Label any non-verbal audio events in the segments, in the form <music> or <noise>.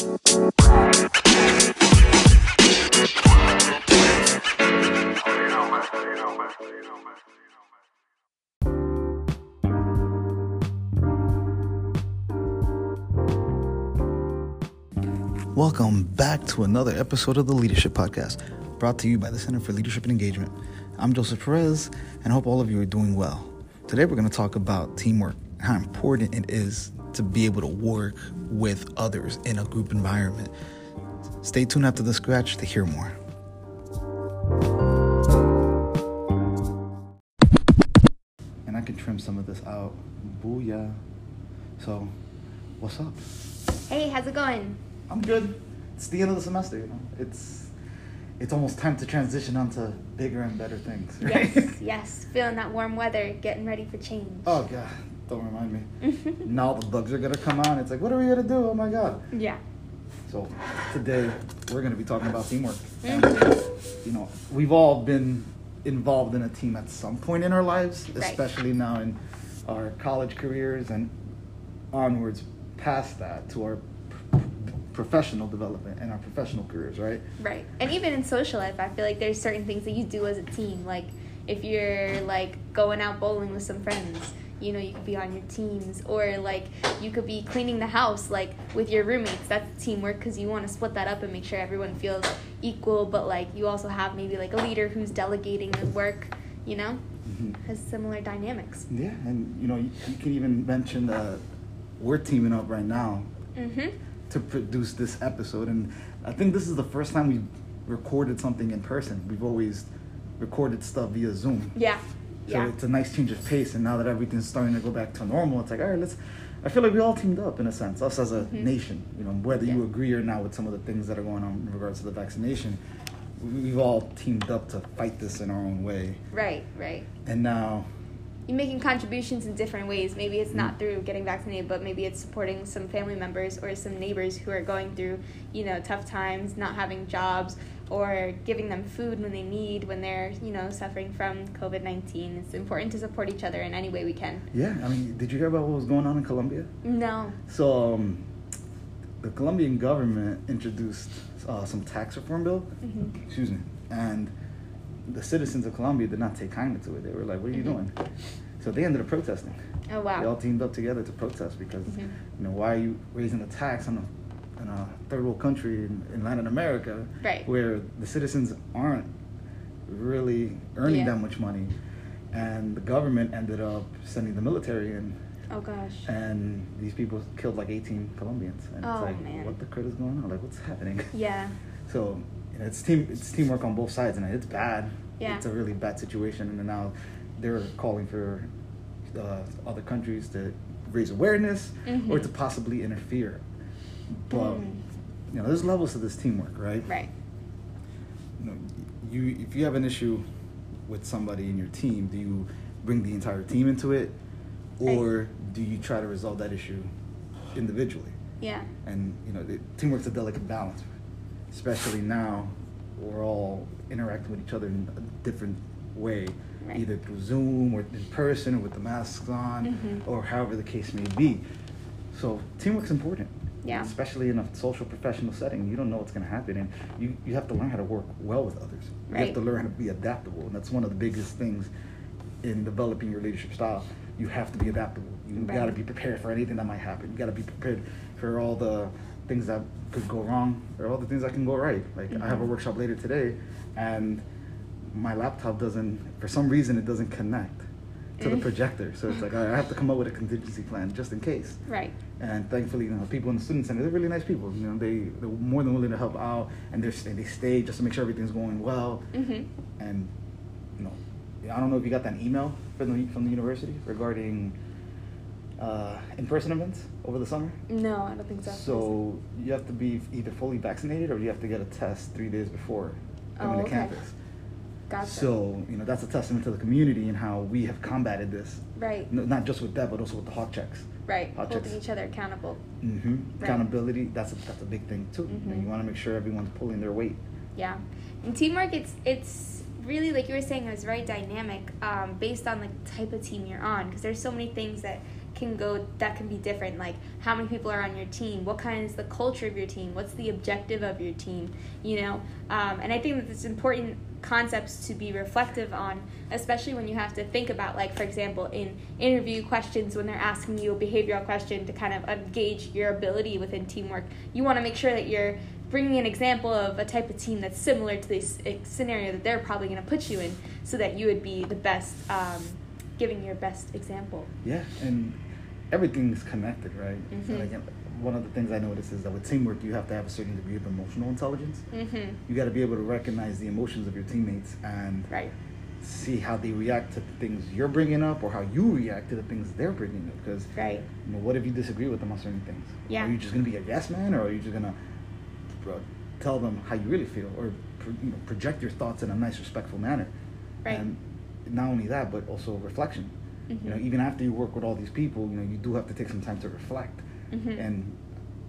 Welcome back to another episode of the Leadership Podcast, brought to you by the Center for Leadership and Engagement. I'm Joseph Perez, and I hope all of you are doing well. Today, we're going to talk about teamwork, how important it is to be able to work with others in a group environment. Stay tuned after the scratch to hear more. And I can trim some of this out. Booyah. So, what's up? Hey, how's it going? I'm good. It's the end of the semester, you know. It's it's almost time to transition onto bigger and better things. Right? Yes, <laughs> yes. Feeling that warm weather, getting ready for change. oh god, don't remind me. <laughs> now the bugs are gonna come on. It's like, what are we gonna do? Oh my god. Yeah. So today we're gonna be talking about teamwork. And, Mhm. you know, we've all been involved in a team at some point in our lives, Right. especially now in our college careers and onwards past that to our professional development and our professional careers, right? Right. And even in social life, I feel like there's certain things that you do as a team. Like if you're like going out bowling with some friends, you know, you could be on your teams, or like you could be cleaning the house like with your roommates. That's teamwork because you want to split that up and make sure everyone feels equal. But like you also have maybe like a leader who's delegating the work. You know, Mhm. has similar dynamics. Yeah, and you know, you, you can even mention that we're teaming up right now Mhm. to produce this episode, and I think this is the first time we've recorded something in person. We've always recorded stuff via Zoom. Yeah. So Yeah. it's a nice change of pace, and now that everything's starting to go back to normal, it's like, all right, let's. I feel like we all teamed up in a sense, us as a Mhm. nation. You know, whether you agree or not with some of the things that are going on in regards to the vaccination, we- we've all teamed up to fight this in our own way. Right. Right. And now, you're making contributions in different ways. Maybe it's not Mm. through getting vaccinated, but maybe it's supporting some family members or some neighbors who are going through, you know, tough times, not having jobs, or giving them food when they need, when they're, you know, suffering from COVID 19. It's important to support each other in any way we can. yeah, I mean, did you hear about what was going on in Colombia? No. So, um, the Colombian government introduced uh, some tax reform bill. hmm Excuse me. And the citizens of Colombia did not take kindly to it. They were like, "What are you Mhm. doing?" So they ended up protesting. Oh, wow. They all teamed up together to protest because, Mhm. you know, why are you raising the tax on a, in a third world country in, in Latin America, Right. where the citizens aren't really earning Yeah. that much money, and the government ended up sending the military in Oh, gosh. and these people killed like 18 Colombians. And Oh, it's like, man. what the crit is going on? Like, what's happening? <laughs> Yeah. So you know, it's team, it's teamwork on both sides, and it's bad. Yeah. It's a really bad situation, and now they're calling for uh, other countries to raise awareness or Mhm. to possibly interfere. But Mm. you know, there's levels to this teamwork, right? Right. You know, you if you have an issue with somebody in your team, do you bring the entire team into it, or do you try to resolve that issue individually? Yeah. And you know, the, teamwork's a delicate balance, especially now we're all interacting with each other in a different way, Right. either through Zoom or in person or with the masks on, Mhm. or however the case may be. So teamwork's important. Yeah. Especially in a social professional setting, you don't know what's going to happen, and you, you have to learn how to work well with others. You have to learn how to be adaptable, and that's one of the biggest things in developing your leadership style. You have to be adaptable. You Right. got to be prepared for anything that might happen. You got to be prepared for all the things that could go wrong or all the things that can go right. Like I have a Mhm. workshop later today, and my laptop doesn't, for some reason, it doesn't connect to the Mm. projector. So it's like I have to come up with a contingency plan just in case. Right. And thankfully, you know, people in the student center, they're really nice people. You know, they they're more than willing to help out, and they're they stay just to make sure everything's going well. Mm-hmm. And you know, I don't know if you got that email from the from the university regarding uh, in-person events over the summer. No, I don't think so. So you have to be either fully vaccinated or you have to get a test three days before coming Oh, to okay. campus. Gotcha. So you know that's a testament to the community and how we have combated this. Right. N- Not just with that, but also with the hot checks. Right. Hot Holding checks. each other accountable. hmm Right. Accountability, that's a, that's a big thing too. You, know, Mhm. you want to make sure everyone's pulling their weight. Yeah. In teamwork, it's it's really like you were saying, it was very dynamic, um, based on the type of team you're on. Because there's so many things that can go that can be different like how many people are on your team? What kind is the culture of your team? What's the objective of your team? You know um, and i think that it's important concepts to be reflective on especially when you have to think about like for example in interview questions when they're asking you a behavioral question to kind of gauge your ability within teamwork you want to make sure that you're bringing an example of a type of team that's similar to this scenario that they're probably going to put you in so that you would be the best um, giving your best example yeah and everything's connected right mm-hmm. one of the things I notice is that with teamwork, you have to have a certain degree of emotional intelligence. Mm-hmm. You got to be able to recognize the emotions of your teammates and right. see how they react to the things you're bringing up or how you react to the things they're bringing up. Because, right. you know, what if you disagree with them on certain things? Yeah. Are you just going to be a yes man or are you just going to tell them how you really feel or you know, project your thoughts in a nice, respectful manner? Right. And not only that, but also reflection. Mm-hmm. You know, even after you work with all these people, you know, you do have to take some time to reflect mm-hmm. and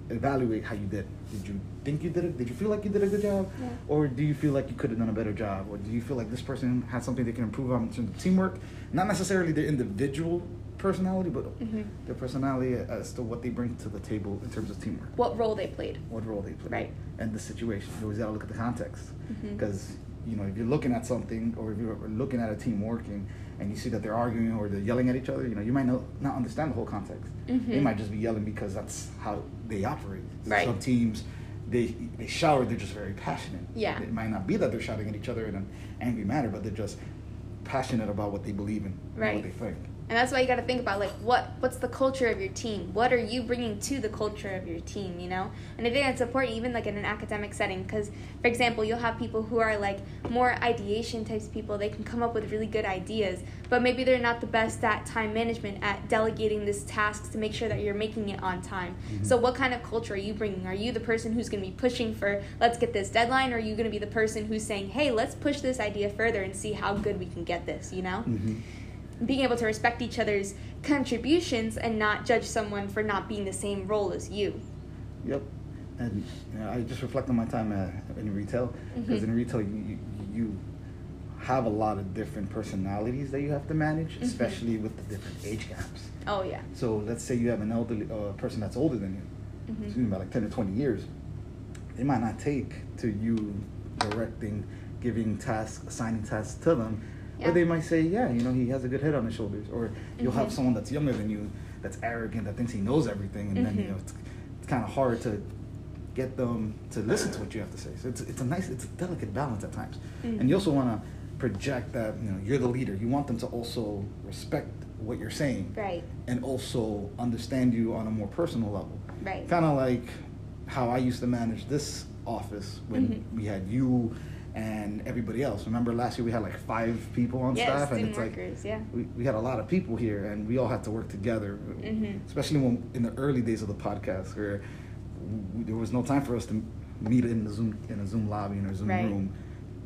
evaluate how you did. Did you think you did it? Did you feel like you did a good job, yeah. or do you feel like you could have done a better job, or do you feel like this person has something they can improve on in terms of teamwork? Not necessarily their individual personality, but mm-hmm. their personality as to what they bring to the table in terms of teamwork. What role they played. What role they played. Right. And the situation. You always got to look at the context because. You know, if you're looking at something or if you're looking at a team working and you see that they're arguing or they're yelling at each other, you know, you might not, not understand the whole context. Mm-hmm. They might just be yelling because that's how they operate. Right. Some teams, they they shout or they're just very passionate. Yeah. It might not be that they're shouting at each other in an angry manner, but they're just passionate about what they believe in, right. what they think and that's why you got to think about like what what's the culture of your team? What are you bringing to the culture of your team you know? And i think that's important even like in an academic setting because for example you'll have people who are like more ideation types of people they can come up with really good ideas but maybe they're not the best at time management at delegating this tasks to make sure that you're making it on time. Mm-hmm. so what kind of culture are you bringing? Are you the person who's going to be pushing for let's get this deadline or are you going to be the person who's saying hey let's push this idea further and see how good we can get this you know? Mm-hmm being able to respect each other's contributions and not judge someone for not being the same role as you. Yep. And you know, I just reflect on my time uh, in retail because mm-hmm. in retail you, you, have a lot of different personalities that you have to manage, mm-hmm. especially with the different age gaps. Oh yeah. So let's say you have an elderly uh, person that's older than you, mm-hmm. excuse me, by like ten or twenty years. They might not take to you directing, giving tasks, assigning tasks to them yeah. Or they might say, yeah, you know, he has a good head on his shoulders. Or you'll mm-hmm. have someone that's younger than you, that's arrogant, that thinks he knows everything, and mm-hmm. then you mm-hmm. know it's, it's kind of hard to get them to listen to what you have to say. So it's it's a nice, it's a delicate balance at times. Mm-hmm. And you also want to project that you know you're the leader. You want them to also respect what you're saying, right? And also understand you on a more personal level, right? Kind of like how I used to manage this office when mm-hmm. we had you and everybody else. Remember last year we had like five people on staff, and it's workers, like yeah. we, we had a lot of people here, and we all had to work together. Mm-hmm. Especially when in the early days of the podcast, where we, there was no time for us to meet in the Zoom in a Zoom lobby in a Zoom right. room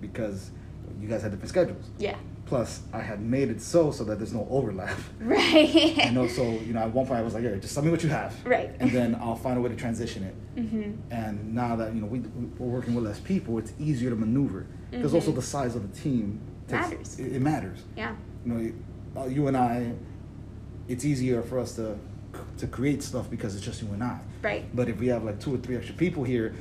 because you guys had different schedules. Yeah. Plus, I had made it so so that there's no overlap. <laughs> Right. you know, so you know, at one point I was like, "Yeah, just tell me what you have." Right. And then I'll find a way to transition it. Mm-hmm. And now that you know we we're working with less people, it's easier to maneuver because mm-hmm. also the size of the team takes, matters. It, it, matters. Yeah. You know, uh, you and I, it's easier for us to to create stuff because it's just you and I. Right. But if we have like two or three extra people here,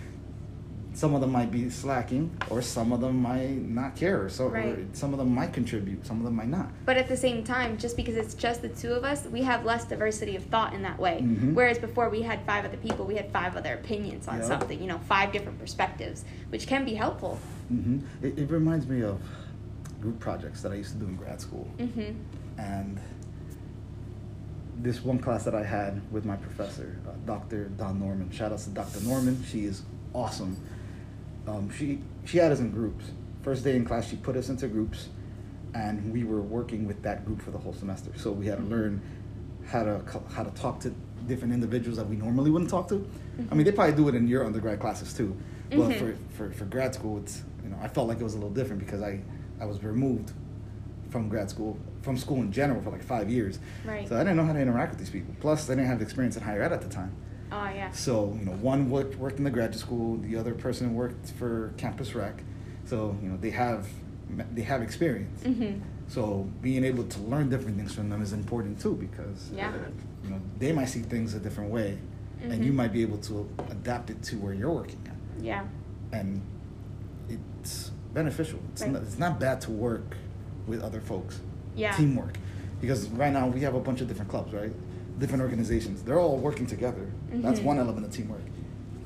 some of them might be slacking or some of them might not care so right. some of them might contribute some of them might not but at the same time just because it's just the two of us we have less diversity of thought in that way mm-hmm. whereas before we had five other people we had five other opinions on yep. something you know five different perspectives which can be helpful mm-hmm. it, it, reminds me of group projects that i used to do in grad school mm-hmm. and this one class that i had with my professor uh, dr don norman shout out to dr norman she is awesome um, she she had us in groups. First day in class, she put us into groups, and we were working with that group for the whole semester. So we had to learn how to how to talk to different individuals that we normally wouldn't talk to. Mm-hmm. I mean, they probably do it in your undergrad classes too, but mm-hmm. for, for for grad school, it's you know I felt like it was a little different because I I was removed from grad school from school in general for like five years. Right. So I didn't know how to interact with these people. Plus, I didn't have experience in higher ed at the time. Oh yeah. So you know, one worked worked in the graduate school, the other person worked for campus rec. So you know, they have they have experience. Mm-hmm. So being able to learn different things from them is important too, because yeah. Uh, you they might see things a different way, and you Mhm. might be able to adapt it to where you're working at, Yeah. and it's beneficial. It's Right. not, it's not bad to work with other folks. Yeah. Teamwork, because right now we have a bunch of different clubs, right? Different organizations. They're all working together. That's Mhm. one element of teamwork.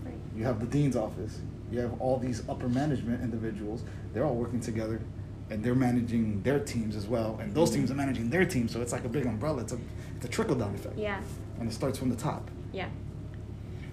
Right. You have the dean's office. You have all these upper management individuals. They're all working together, and they're managing their teams as well. And those Mhm. teams are managing their teams. So it's like a big umbrella. It's a it's a trickle down effect. Yeah. And it starts from the top. Yeah.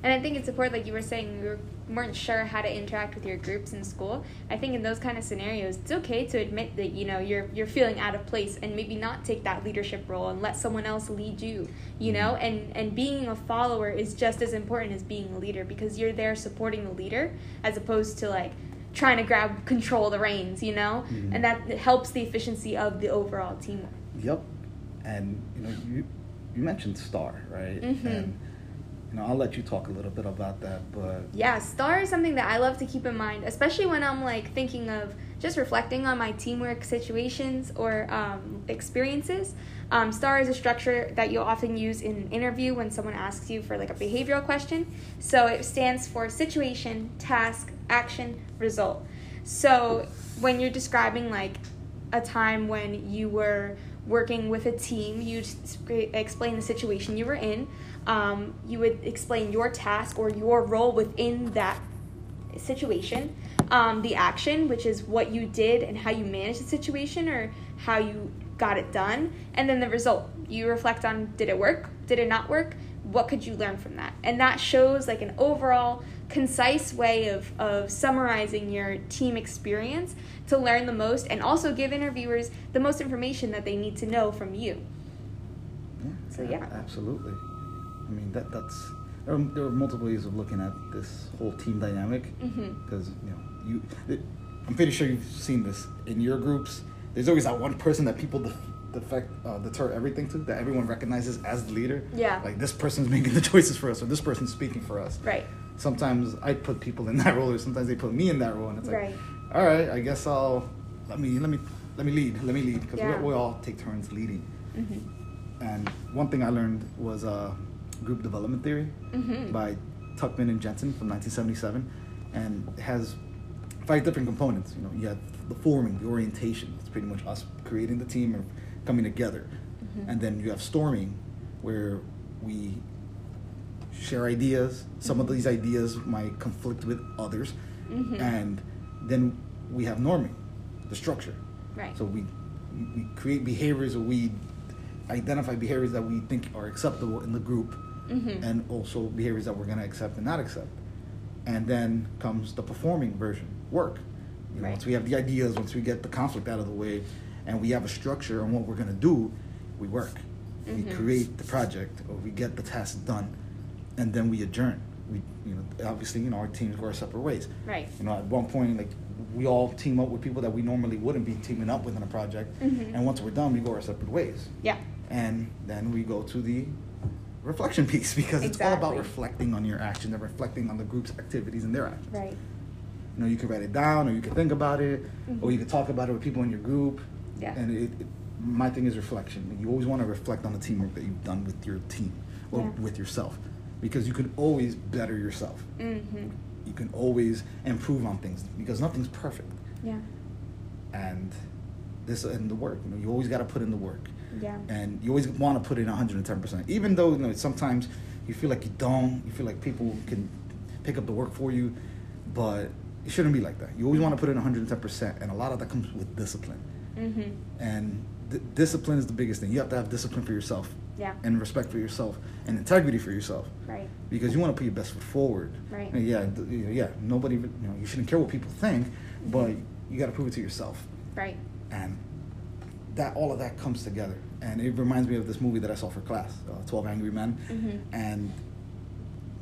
And I think it's important, like you were saying, you weren't sure how to interact with your groups in school. I think in those kind of scenarios, it's okay to admit that you know you're you're feeling out of place and maybe not take that leadership role and let someone else lead you. You know, Mhm. and and being a follower is just as important as being a leader because you're there supporting the leader as opposed to like trying to grab control of the reins. You know, Mhm. and that helps the efficiency of the overall teamwork. Yep. And you know you you mentioned star right? Mhm. And I'll let you talk a little bit about that, but Yeah, star is something that I love to keep in mind, especially when I'm like thinking of just reflecting on my teamwork situations or um, experiences. Um, star is a structure that you'll often use in an interview when someone asks you for like a behavioral question. So it stands for situation, task, action, result. So when you're describing like a time when you were working with a team, you'd explain the situation you were in. Um, you would explain your task or your role within that situation. Um, the action, which is what you did and how you managed the situation or how you got it done. And then the result. You reflect on did it work? Did it not work? What could you learn from that? And that shows like an overall concise way of, of summarizing your team experience to learn the most and also give interviewers the most information that they need to know from you. yeah, So, yeah. absolutely. I mean that that's there are, there are multiple ways of looking at this whole team dynamic. Mm-hmm. because you know you it, i'm pretty sure you've seen this in your groups there's always that one person that people def- defect uh, deter everything to that everyone recognizes as the leader Yeah. like this person's making the <laughs> choices for us or this person's speaking for us Right. sometimes i put people in <laughs> that role or sometimes they put me in that role and it's like Right. all right i guess i'll let me let me let me lead let me lead because Yeah. we, we all take turns leading Mm-hmm. and one thing i learned was uh, group development theory Mm-hmm. by Tuckman and Jensen from 1977, and it has five different components. You know, you have the forming, the orientation. It's pretty much us creating the team or coming together, Mhm. and then you have storming, where we share ideas. Some of Mhm. these ideas might conflict with others, Mhm. and then we have norming, the structure. Right. So we we create behaviors or we identify behaviors that we think are acceptable in the group Mhm. and also behaviors that we're going to accept and not accept. And then comes the performing version, work. You know, Right. Once we have the ideas, once we get the conflict out of the way, and we have a structure on what we're going to do, we work. We Mhm. create the project, or we get the task done, and then we adjourn. We, you know, obviously, you know, our teams go our separate ways. Right. You know, at one point, like we all team up with people that we normally wouldn't be teaming up with in a project, Mhm. and once we're done, we go our separate ways Yeah. and then we go to the reflection piece because it's all about reflecting on your actions and reflecting on the group's activities and their actions. Right. You know, you can write it down, or you can think about it, or Mhm. you can talk about it with people in your group. Yeah. And it, it, my thing is reflection. You always want to reflect on the teamwork that you've done with your team or Yeah. with yourself, because you can always better yourself. Mm-hmm. You can always improve on things because nothing's perfect. Yeah. And this and the work. You know, you always got to put in the work. Yeah. and you always want to put in 110% even though you know sometimes you feel like you don't you feel like people can pick up the work for you but it shouldn't be like that you always want to put in 110% and a lot of that comes with discipline Mm-hmm. and d- discipline is the biggest thing you have to have discipline for yourself Yeah. and respect for yourself and integrity for yourself Right. because you want to put your best foot forward Right. And yeah th- yeah nobody you know you shouldn't care what people think but you got to prove it to yourself Right. and that all of that comes together. And it reminds me of this movie that i saw for class uh, 12 angry men. Mhm. and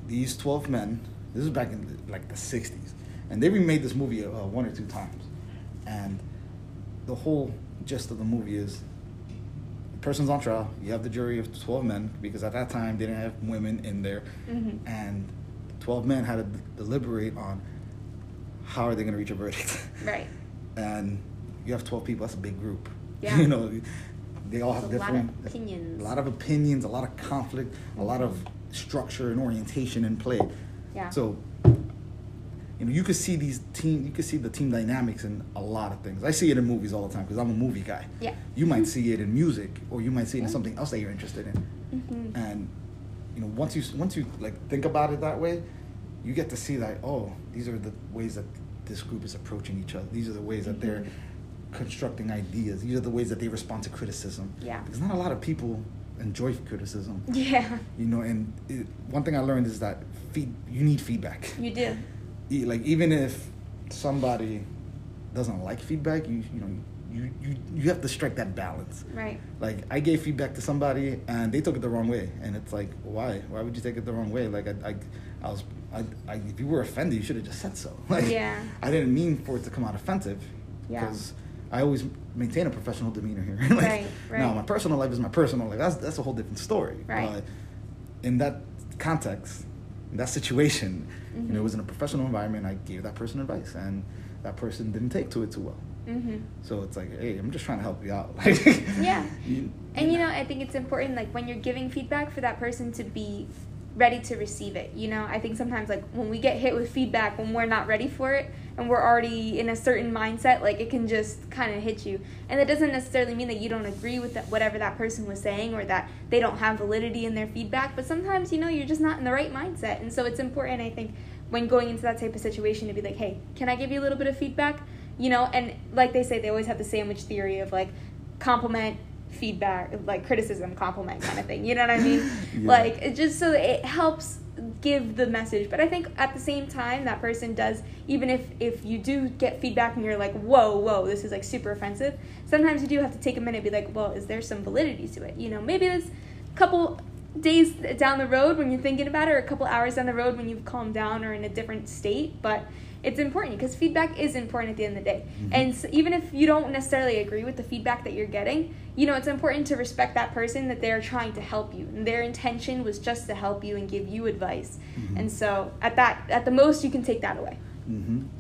these 12 men this is back in the, like the 60s and they remade this movie uh, one or two times. And the whole gist of the movie is the person's on trial. You have the jury of 12 men because at that time they didn't have women in there. Mhm. and 12 men had to d- deliberate on how are they going to reach a verdict. Right. <laughs> and you have 12 people that's a big group Yeah. <laughs> you know they all have There's a lot different of opinions. a lot of opinions, a lot of conflict, a lot of structure and orientation in play. Yeah. So, you know, you could see these team, you could see the team dynamics in a lot of things. I see it in movies all the time because I'm a movie guy. Yeah. You might <laughs> see it in music, or you might see it in something else that you're interested in. Mm-hmm. And you know, once you once you like think about it that way, you get to see that oh, these are the ways that this group is approaching each other. These are the ways that they're Mhm. Constructing ideas. These are the ways that they respond to criticism. Yeah. Because not a lot of people enjoy criticism. Yeah. You know, and it, one thing I learned is that feed you need feedback. You do. Like even if somebody doesn't like feedback, you you know you you you have to strike that balance. Right. Like I gave feedback to somebody and they took it the wrong way, and it's like why why would you take it the wrong way? Like I I, I was I, I if you were offended, you should have just said so. <laughs> Like Yeah. I didn't mean for it to come out offensive. Yeah. Because I always maintain a professional demeanor here. <laughs> like, Right, Now my personal life is my personal life. That's that's a whole different story. Right. But in that context, in that situation, you know, it was in a professional environment. I gave that person advice, and that person didn't take to it too well. Mm-hmm. So it's like, hey, I'm just trying to help you out. <laughs> Like, Yeah. you- And you know, I think it's important, like when you're giving feedback, for that person to be ready to receive it. You know, I think sometimes, like when we get hit with feedback, when we're not ready for it, and we're already in a certain mindset, like it can just kind of hit you. And that doesn't necessarily mean that you don't agree with that, whatever that person was saying, or that they don't have validity in their feedback. But sometimes, you know, you're just not in the right mindset, and so it's important, I think, when going into that type of situation, to be like, hey, can I give you a little bit of feedback? You know, and like they say, they always have the sandwich theory of like compliment feedback like criticism compliment kind of thing. You know what i mean? <laughs> Yeah. like it just so it helps give the message. But i think at the same time that person does even if if you do get feedback and you're like whoa whoa this is like super offensive sometimes you do have to take a minute and be like well is there some validity to it? You know maybe there's a couple days down the road when you're thinking about it or a couple hours down the road when you've calmed down or in a different state but it's important because feedback is important at the end of the day Mhm. and so even if you don't necessarily agree with the feedback that you're getting you know it's important to respect that person that they're trying to help you and their intention was just to help you and give you advice Mhm. and so at that at the most you can take that away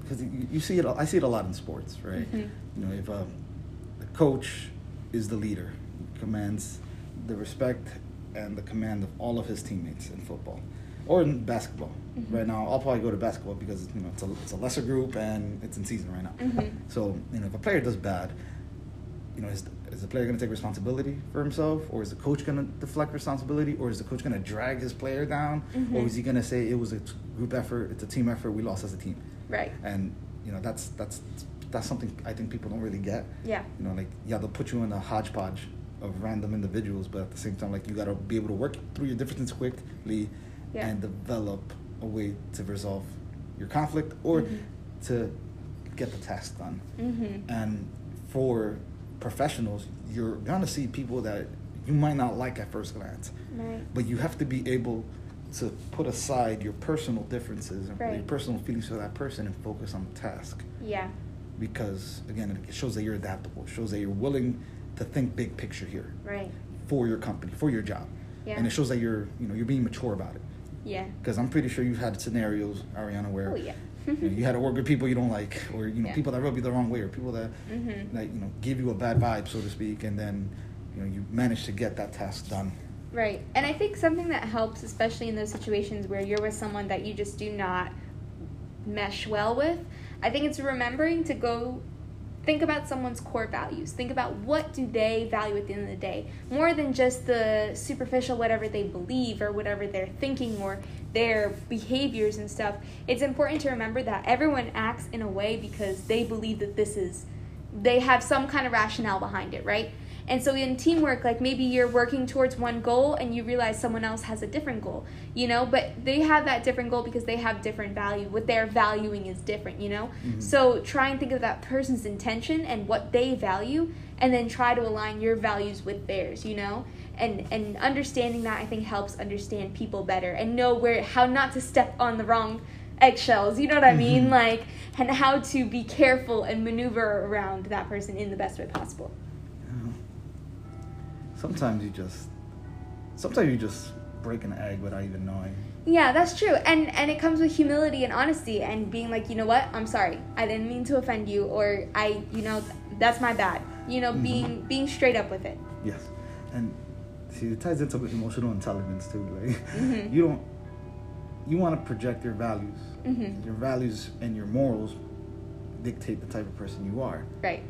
Because you, you see it, I see it a lot in sports, right? Mhm. You know, if um, the coach is the leader, commands the respect and the command of all of his teammates in football or in basketball. Mhm. Right now, I'll probably go to basketball because you know it's a it's a lesser group and it's in season right now. Mhm. So you know, if a player does bad, you know, is, is the player going to take responsibility for himself, or is the coach going to deflect responsibility, or is the coach going to drag his player down, or Mhm. is he going to say it was a group effort, it's a team effort, we lost as a team? right and you know that's that's that's something I think people don't really get. yeah You know, like yeah, they'll put you in a hodgepodge of random individuals, but at the same time, like you got to be able to work through your differences quickly Yeah. and develop a way to resolve your conflict or Mhm. to get the task done. mm-hmm. And for professionals, you're gonna see people that you might not like at first glance, right but you have to be able to put aside your personal differences and Right. your personal feelings for that person and focus on the task yeah because again it shows that you're adaptable it shows that you're willing to think big picture here right for your company for your job Yeah. and it shows that you're you know you're being mature about it yeah because i'm pretty sure you've had scenarios ariana where oh yeah you, know, you had to work with people you don't like or you know Yeah. people that rub you the wrong way or people that mm-hmm. that you know give you a bad vibe so to speak and then you know you manage to get that task done Right. And I think something that helps, especially in those situations where you're with someone that you just do not mesh well with, I think it's remembering to go think about someone's core values. Think about what do they value at the end of the day, more than just the superficial whatever they believe or whatever they're thinking or their behaviors and stuff. It's important to remember that everyone acts in a way because they believe that this is they have some kind of rationale behind it, right? And so in teamwork, like maybe you're working towards one goal and you realize someone else has a different goal, you know, but they have that different goal because they have different value. What they're valuing is different, you know? Mhm. So try and think of that person's intention and what they value and then try to align your values with theirs, you know? And and understanding that I think helps understand people better and know where how not to step on the wrong eggshells, you know what I mean? Mhm. Like and how to be careful and maneuver around that person in the best way possible. Sometimes you just sometimes you just break an egg without even knowing Yeah, that's true. And and it comes with humility and honesty and being like, you know what? I'm sorry. I didn't mean to offend you or I, you know, that's my bad. You know, Mhm. being being straight up with it. Yes, and see, it ties into emotional intelligence too. Like, Mhm. you don't, you want to project your values. Mhm. Your values and your morals dictate the type of person you are. Right.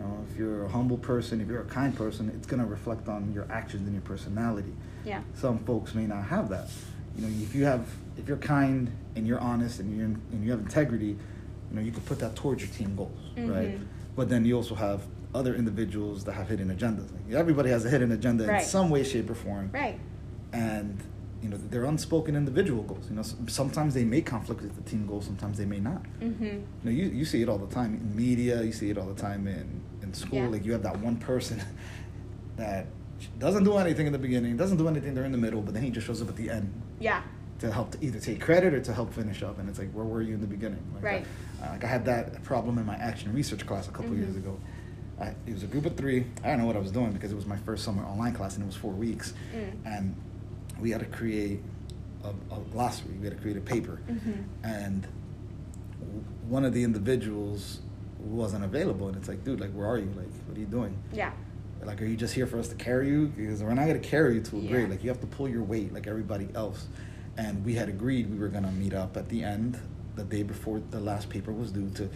You know, if you're a humble person, if you're a kind person, it's gonna reflect on your actions and your personality. Yeah. Some folks may not have that. You know, if you have, if you're kind and you're honest and you're and you have integrity, you know, you can put that towards your team goals, right? Mhm. But then you also have other individuals that have hidden agendas. Like, everybody has a hidden agenda Right. in some way, shape, or form, Right. and you know, they're unspoken individual goals. You know, sometimes they may conflict with the team goals, sometimes they may not. Mhm. You know, you, you see it all the time in media. You see it all the time in in school. Yeah. Like you have that one person <laughs> that doesn't do anything in the beginning, doesn't do anything during the middle, but then he just shows up at the end Yeah. to help to either take credit or to help finish up. And it's like, where were you in the beginning? Like, Right. I, like I had that problem in my action research class a couple Mhm. years ago. I, it was a group of three. I don't know what I was doing because it was my first summer online class and it was four weeks. Mm. And we had to create a, a glossary. We had to create a paper Mhm. and w- one of the individuals wasn't available and it's like dude like where are you like what are you doing Yeah. like are you just here for us to carry you because we're not going to carry you to a Yeah. grade like you have to pull your weight like everybody else and we had agreed we were going to meet up at the end the day before the last paper was due to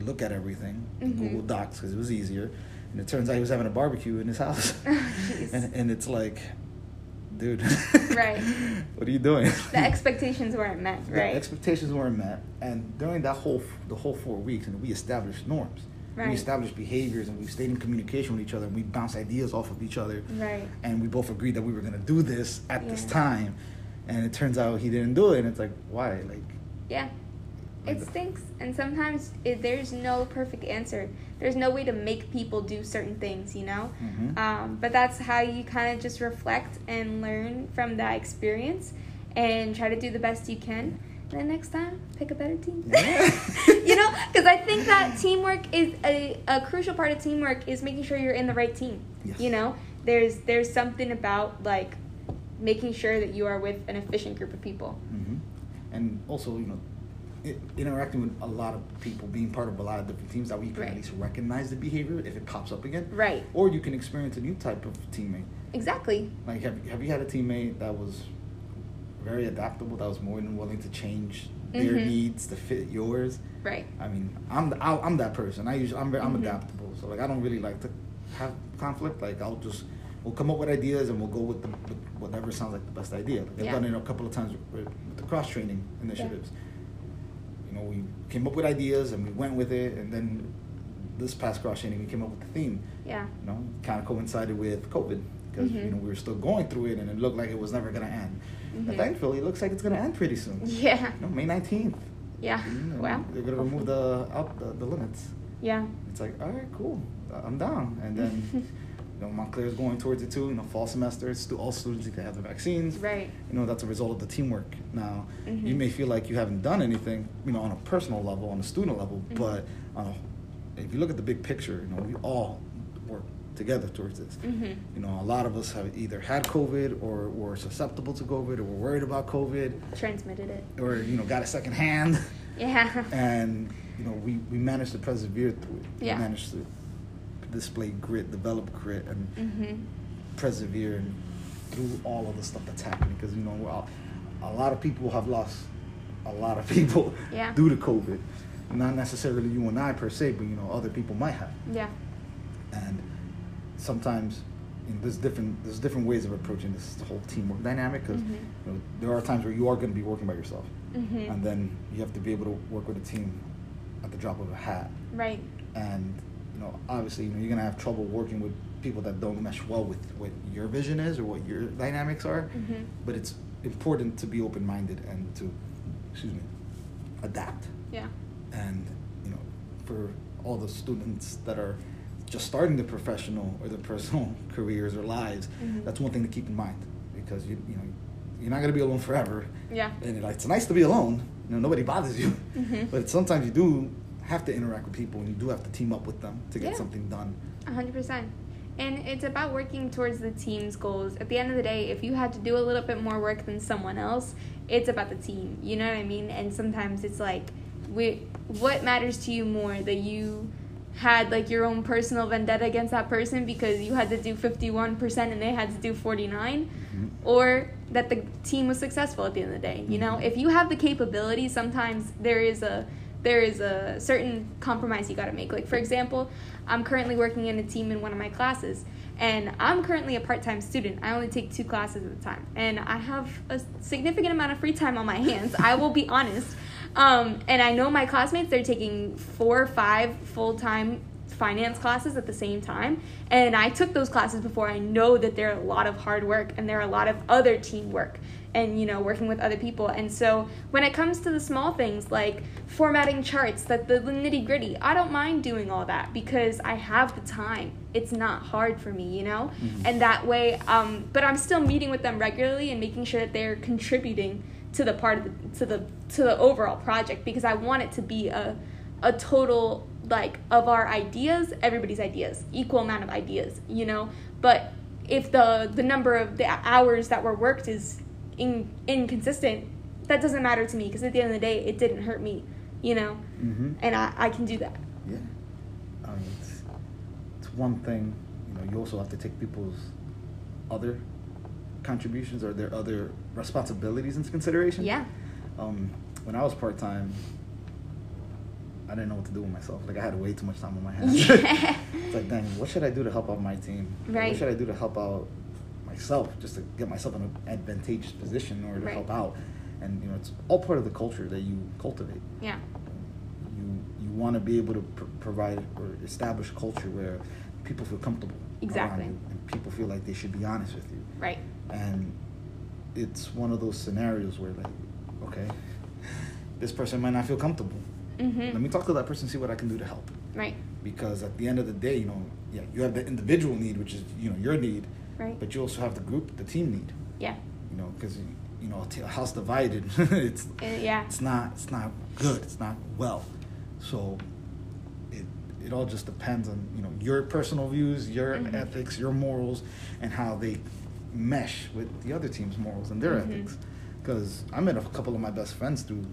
look at everything in Mhm. google docs because it was easier and it turns out he was having a barbecue in his house <laughs> Jeez. <laughs> and, and it's like dude Right. <laughs> what are you doing The expectations weren't met. the Right. expectations weren't met, and during that whole the whole four weeks, and we established norms, Right. we established behaviors, and we stayed in communication with each other, and we bounced ideas off of each other, Right. and we both agreed that we were going to do this at this time, and it turns out he didn't do it, and it's like why, like, Yeah. Like It stinks, and sometimes it, there's no perfect answer. There's no way to make people do certain things, you know. Mhm. Um, but that's how you kind of just reflect and learn from that experience, and try to do the best you can. And then next time, pick a better team. Yeah. <laughs> you know, because I think that teamwork is a, a crucial part of teamwork is making sure you're in the right team. Yes. You know, there's there's something about like making sure that you are with an efficient group of people. Mhm. and also you know. Interacting with a lot of people, being part of a lot of different teams, that we can Right. at least recognize the behavior if it pops up again, Right. or you can experience a new type of teammate. Exactly. Like, have, have you had a teammate that was very adaptable, that was more than willing to change their Mhm. needs to fit yours? Right. I mean, I'm I, I'm that person. I usually I'm I'm Mhm. adaptable, so like I don't really like to have conflict. Like I'll just we'll come up with ideas and we'll go with, the, with whatever sounds like the best idea. Like, I've Yeah. done it a couple of times with, with the cross training initiatives. You know, we came up with ideas and we went with it, and then this past cross training we came up with the theme Yeah. you know, kind of coincided with COVID because you Mhm. know we were still going through it and it looked like it was never gonna end. Mhm. But thankfully, it looks like it's gonna end pretty soon. Yeah. You know, May nineteenth. Yeah. Wow. They're gonna remove the out the, the limits. Yeah. It's like, all right, cool, I'm down. And then, <laughs> you know, Montclair's going towards it too. You know, fall semester, stu- all students need to have the vaccines. Right. You know, that's a result of the teamwork. Now, Mhm. you may feel like you haven't done anything, you know, on a personal level, on a student level, Mhm. but on a, if you look at the big picture, you know, we all work together towards this. Mhm. You know, a lot of us have either had COVID or were susceptible to COVID or were worried about COVID Transmitted it. or, you know, got a second hand. Yeah. And, you know, we, we managed to persevere through it. Yeah. We managed to display grit, develop grit, and Mhm. persevere through all of the stuff that's happening. Because, you know, all, a lot of people have lost a lot of <laughs> people Yeah. due to COVID. Not necessarily you and I per se, but, you know, other people might have. Yeah. and sometimes you know, there's different there's different ways of approaching this whole teamwork dynamic because Mhm. you know, there are times where you are going to be working by yourself Mhm. and then you have to be able to work with a team at the drop of a hat Right. and you know obviously you know you're going to have trouble working with people that don't mesh well with what your vision is or what your dynamics are Mhm. but it's important to be open-minded and to excuse me adapt Yeah. and you know for all the students that are just starting their professional or their personal <laughs> careers or lives Mhm. that's one thing to keep in mind because you you know you're not going to be alone forever Yeah. and like, it's nice to be alone you know nobody bothers you Mhm. <laughs> but sometimes you do have to interact with people and you do have to team up with them to get Yeah. something done A hundred percent. And it's about working towards the team's goals. At the end of the day, if you had to do a little bit more work than someone else, it's about the team. You know what I mean? And sometimes it's like, we, what matters to you more that you had like your own personal vendetta against that person because you had to do 51% and they had to do 49 Mhm. or that the team was successful at the end of the day you know if you have the capability sometimes there is a there is a certain compromise you got to make. Like for example i'm currently working in a team in one of my classes and i'm currently a part-time student. I only take two classes at a time and i have a significant amount of free time on my hands i will be honest. Um, and i know my classmates they're taking four or five full-time finance classes at the same time. And i took those classes before i know that they're a lot of hard work and there are a lot of other teamwork and you know working with other people. And so when it comes to the small things like formatting charts that the nitty gritty i don't mind doing all that because i have the time. It's not hard for me you know? And that way um, but i'm still meeting with them regularly and making sure that they're contributing to the part of the, to the to the overall project because i want it to be a a total like of our ideas everybody's ideas equal amount of ideas you know but if the the number of the hours that were worked is in, inconsistent that doesn't matter to me because at the end of the day it didn't hurt me you know Mm-hmm. and I, I can do that Yeah. I mean, it's, it's one thing, you know, you also have to take people's other contributions or their other responsibilities into consideration. yeah Um, when I was part time, I didn't know what to do with myself. Like I had way too much time on my hands. Yeah. <laughs> it's like, dang, what should I do to help out my team? Right. What should I do to help out myself, just to get myself in an advantageous position or to Right. help out? And you know, it's all part of the culture that you cultivate yeah you you want to be able to pr- provide or establish a culture where people feel comfortable Exactly. and people feel like they should be honest with you right and it's one of those scenarios where like okay this person might not feel comfortable mm-hmm. let me talk to that person and see what i can do to help. Right. Because at the end of the day you know yeah you have the individual need which is you know your need right. but you also have the group the team need. Yeah. You know because you know a house divided <laughs> it's Uh, yeah. it's not it's not good it's not well. So it it all just depends on you know your personal views your Mhm. ethics your morals and how they mesh with the other team's morals and their Mhm. ethics. Because i met a couple of my best friends through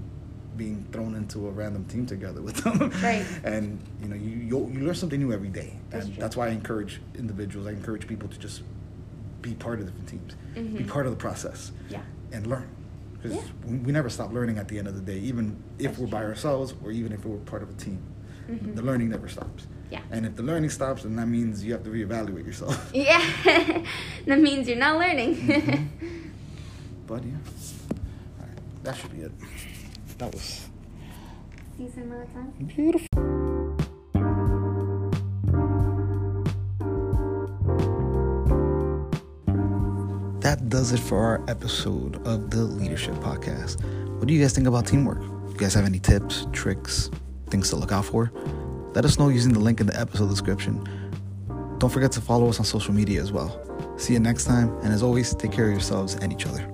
being thrown into a random team together with them Right. <laughs> and you know you you, you learn something new every day That's and true. that's why i encourage individuals i encourage people to just be part of different teams be Mhm. part of the process yeah and learn. Because Yeah. we, we never stop learning at the end of the day, even if That's we're by ourselves or even if we're part of a team. Mhm. The learning never stops. Yeah. And if the learning stops, then that means you have to reevaluate yourself. <laughs> yeah <laughs> that means you're not learning Mhm. but yeah, All right, that should be it. That was see you some other time beautiful. That does it for our episode of the Leadership Podcast. What do you guys think about teamwork? You guys have any tips, tricks, things to look out for? Let us know using the link in the episode description. Don't forget to follow us on social media as well. See you next time, and as always, take care of yourselves and each other.